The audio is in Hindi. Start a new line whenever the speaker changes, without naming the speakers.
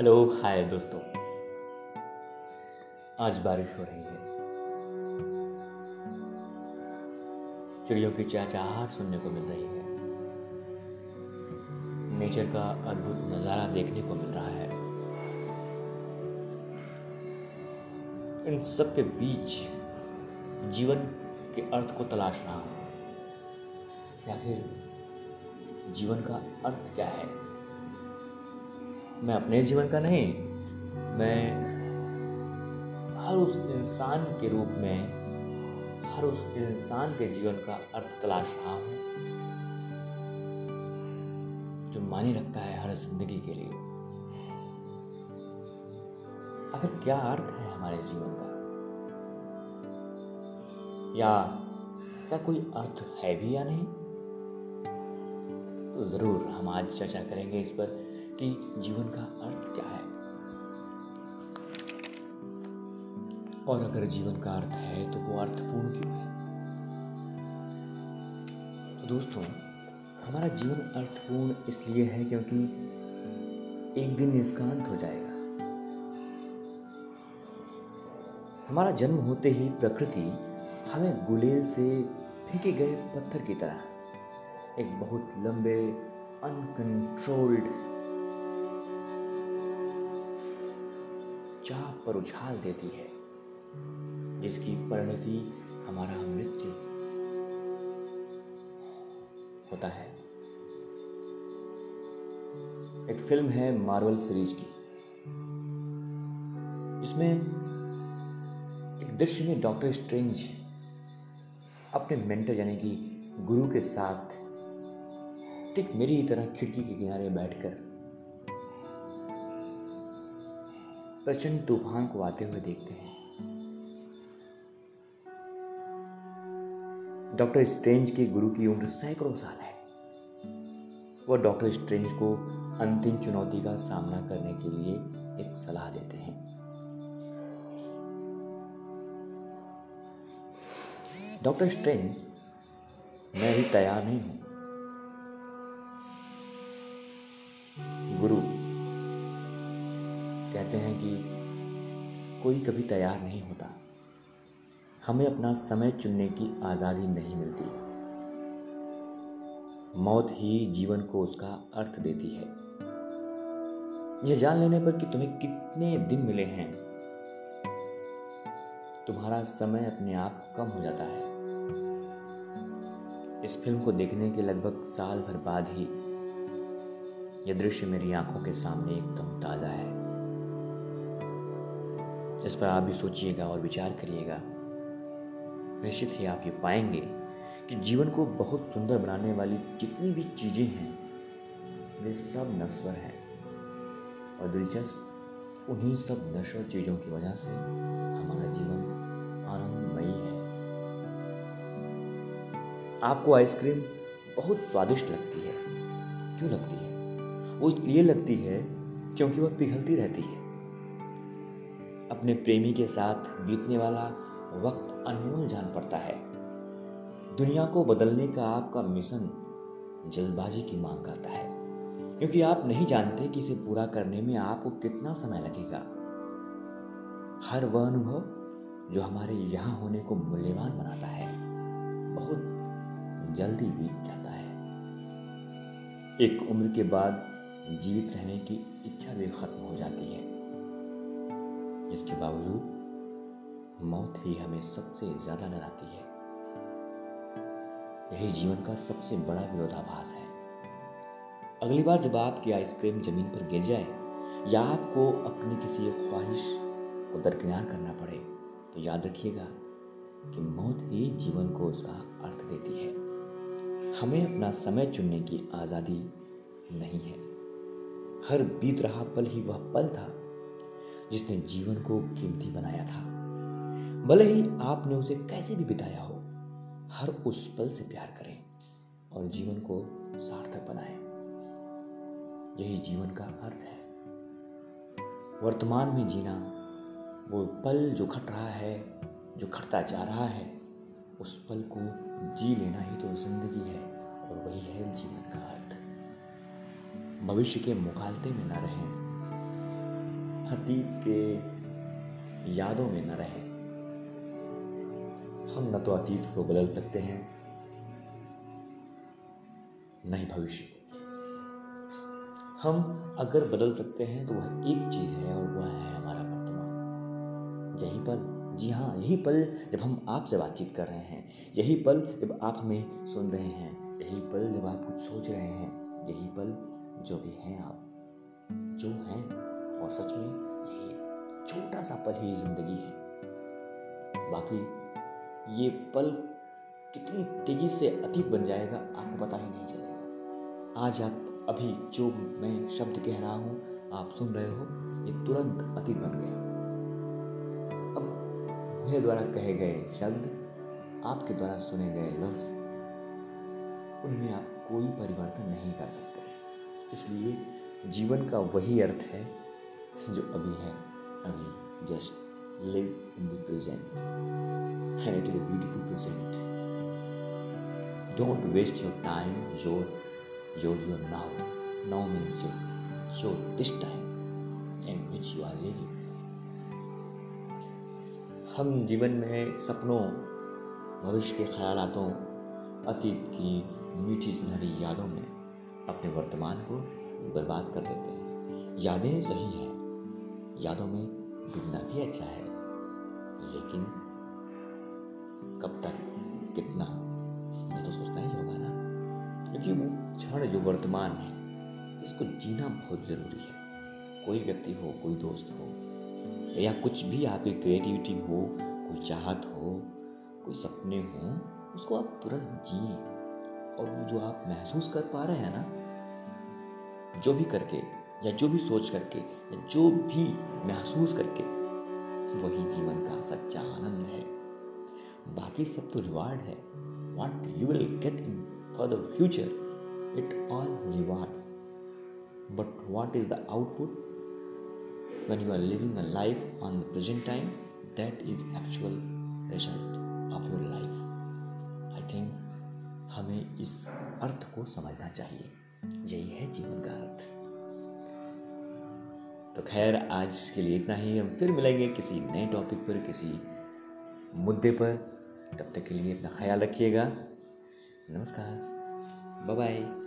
हेलो, हाय दोस्तों। आज बारिश हो रही है। चिड़ियों की चहचहाहट सुनने को मिल रही है। नेचर का अद्भुत नज़ारा देखने को मिल रहा है। इन सब के बीच जीवन के अर्थ को तलाश रहा हूँ। या फिर जीवन का अर्थ क्या है? मैं अपने जीवन का नहीं, मैं हर उस इंसान के रूप में, हर उस इंसान के जीवन का अर्थ तलाश रहा हूँ, जो मानी रखता है हर ज़िंदगी के लिए। आखिर क्या अर्थ है हमारे जीवन का? या क्या कोई अर्थ है भी या नहीं? तो ज़रूर हम आज चर्चा करेंगे इस पर। कि जीवन का अर्थ क्या है? और अगर जीवन का अर्थ है तो वो अर्थपूर्ण क्यों है? तो दोस्तों, हमारा जीवन अर्थपूर्ण इसलिए है क्योंकि एक दिन इसका अंत हो जाएगा। हमारा जन्म होते ही प्रकृति हमें गुलेल से फेंके गए पत्थर की तरह, एक बहुत लंबे अनकंट्रोल्ड चाह पर उछाल देती है, जिसकी परिणति हमारा मृत्यु होता है। एक फ़िल्म है मार्वल सीरीज़ की। जिसमें एक दृश्य में डॉक्टर स्ट्रेंज अपने मेंटर यानी कि गुरु के साथ ठीक मेरी ही तरह खिड़की के किनारे बैठकर प्रचंड तूफ़ान को आते हुए देखते हैं। डॉक्टर स्ट्रेंज के गुरु की उम्र सैकड़ों साल है। वह डॉक्टर स्ट्रेंज को अंतिम चुनौती का सामना करने के लिए एक सलाह देते हैं। डॉक्टर स्ट्रेंज, मैं भी तैयार नहीं हूँ। कहते हैं कि कोई कभी तैयार नहीं होता। हमें अपना समय चुनने की आज़ादी नहीं मिलती। मौत ही जीवन को उसका अर्थ देती है। यह जान लेने पर कि तुम्हें कितने दिन मिले हैं। तुम्हारा समय अपने आप कम हो जाता है। इस फ़िल्म को देखने के लगभग साल भर बाद ही यह दृश्य मेरी आँखों के सामने एकदम ताज़ा है। इस पर आप भी सोचिएगा और विचार करिएगा। निश्चित ही आप ये पाएँगे कि जीवन को बहुत सुंदर बनाने वाली जितनी भी चीज़ें हैं, वे सब नश्वर हैं और दिलचस्प उन्हीं सब नश्वर चीज़ों की वजह से हमारा जीवन आनंदमयी है। आपको आइसक्रीम बहुत स्वादिष्ट लगती है। क्यों लगती है? वो इसलिए लगती है क्योंकि वह पिघलती रहती है। अपने प्रेमी के साथ बीतने वाला वक्त अनमोल जान पड़ता है। दुनिया को बदलने का आपका मिशन जल्दबाजी की मांग करता है, क्योंकि आप नहीं जानते कि इसे पूरा करने में आपको कितना समय लगेगा। हर वह अनुभव जो हमारे यहाँ होने को मूल्यवान बनाता है, बहुत जल्दी बीत जाता है। एक उम्र के बाद जीवित रहने की इच्छा भी खत्म हो जाती है। इसके बावजूद मौत ही हमें सबसे ज़्यादा डराती है। यही जीवन का सबसे बड़ा विरोधाभास है। अगली बार जब आपकी आइसक्रीम ज़मीन पर गिर जाए या आपको अपनी किसी ख्वाहिश को दरकिनार करना पड़े तो याद रखिएगा कि मौत ही जीवन को उसका अर्थ देती है। हमें अपना समय चुनने की आज़ादी नहीं है। हर बीत रहा पल ही वह पल था जिसने जीवन को कीमती बनाया था। भले ही आपने उसे कैसे भी बिताया हो, हर उस पल से प्यार करें और जीवन को सार्थक बनाएँ। यही जीवन का अर्थ है। वर्तमान में जीना वो पल जो खट रहा है, जो खटता जा रहा है, उस पल को जी लेना ही तो ज़िंदगी है और वही है जीवन का अर्थ। भविष्य के मुखालते में ना रहें। अतीत के यादों में न रहे। हम न तो अतीत को बदल सकते हैं, न ही भविष्य को। हम अगर बदल सकते हैं तो वह एक चीज़ है और वह है हमारा वर्तमान। यही पल, जी हाँ यही पल जब हम आपसे बातचीत कर रहे हैं, यही पल जब आप हमें सुन रहे हैं, यही पल जब आप कुछ सोच रहे हैं, यही पल जो भी हैं आप, जो हैं और सच में यही छोटा सा पल ही ज़िंदगी है। बाकी, ये पल कितनी तेज़ी से अतीत बन जाएगा, आपको पता ही नहीं चलेगा। आज आप, अभी जो मैं शब्द कह रहा हूँ, आप सुन रहे हो, ये तुरंत अतीत बन गया। अब मेरे द्वारा कहे गए शब्द, आपके द्वारा सुने गए लफ्ज, उनमें आप कोई परिवर्तन नहीं कर सकते। इसलिए जीवन का वही अर्थ है जो अभी है, अभी just live in the present and it is a beautiful present don't waste your time your your your now now means your your this time in which you are living हम जीवन में सपनों, भविष्य के ख्यालों अतीत की मीठी सुनहरी यादों में अपने वर्तमान को बर्बाद कर देते हैं। यादें सही हैं। यादों में डूबना भी अच्छा है। लेकिन कब तक, कितना? ये तो सोचना ही होगा ना। क्योंकि वो क्षण जो वर्तमान है, इसको जीना बहुत ज़रूरी है। कोई व्यक्ति हो, कोई दोस्त हो, या कुछ भी आपकी क्रिएटिविटी हो, कोई चाहत हो, कोई सपने हो, उसको आप तुरंत जिए। और वो जो आप महसूस कर पा रहे हैं ना, जो भी करके या जो भी सोच करके, या जो भी महसूस करके, वही जीवन का सच्चा आनंद है। बाकी सब तो रिवार्ड है। What you will get in for the future it all rewards but what is the output when you are living a life on the present time, that is actual result of your life. I think हमें इस अर्थ को समझना चाहिए। यही है जीवन का अर्थ। तो खैर, आज के लिए इतना ही। हम फिर मिलेंगे किसी नए टॉपिक पर, किसी मुद्दे पर। तब तक के लिए अपना ख्याल रखिएगा। नमस्कार। Bye bye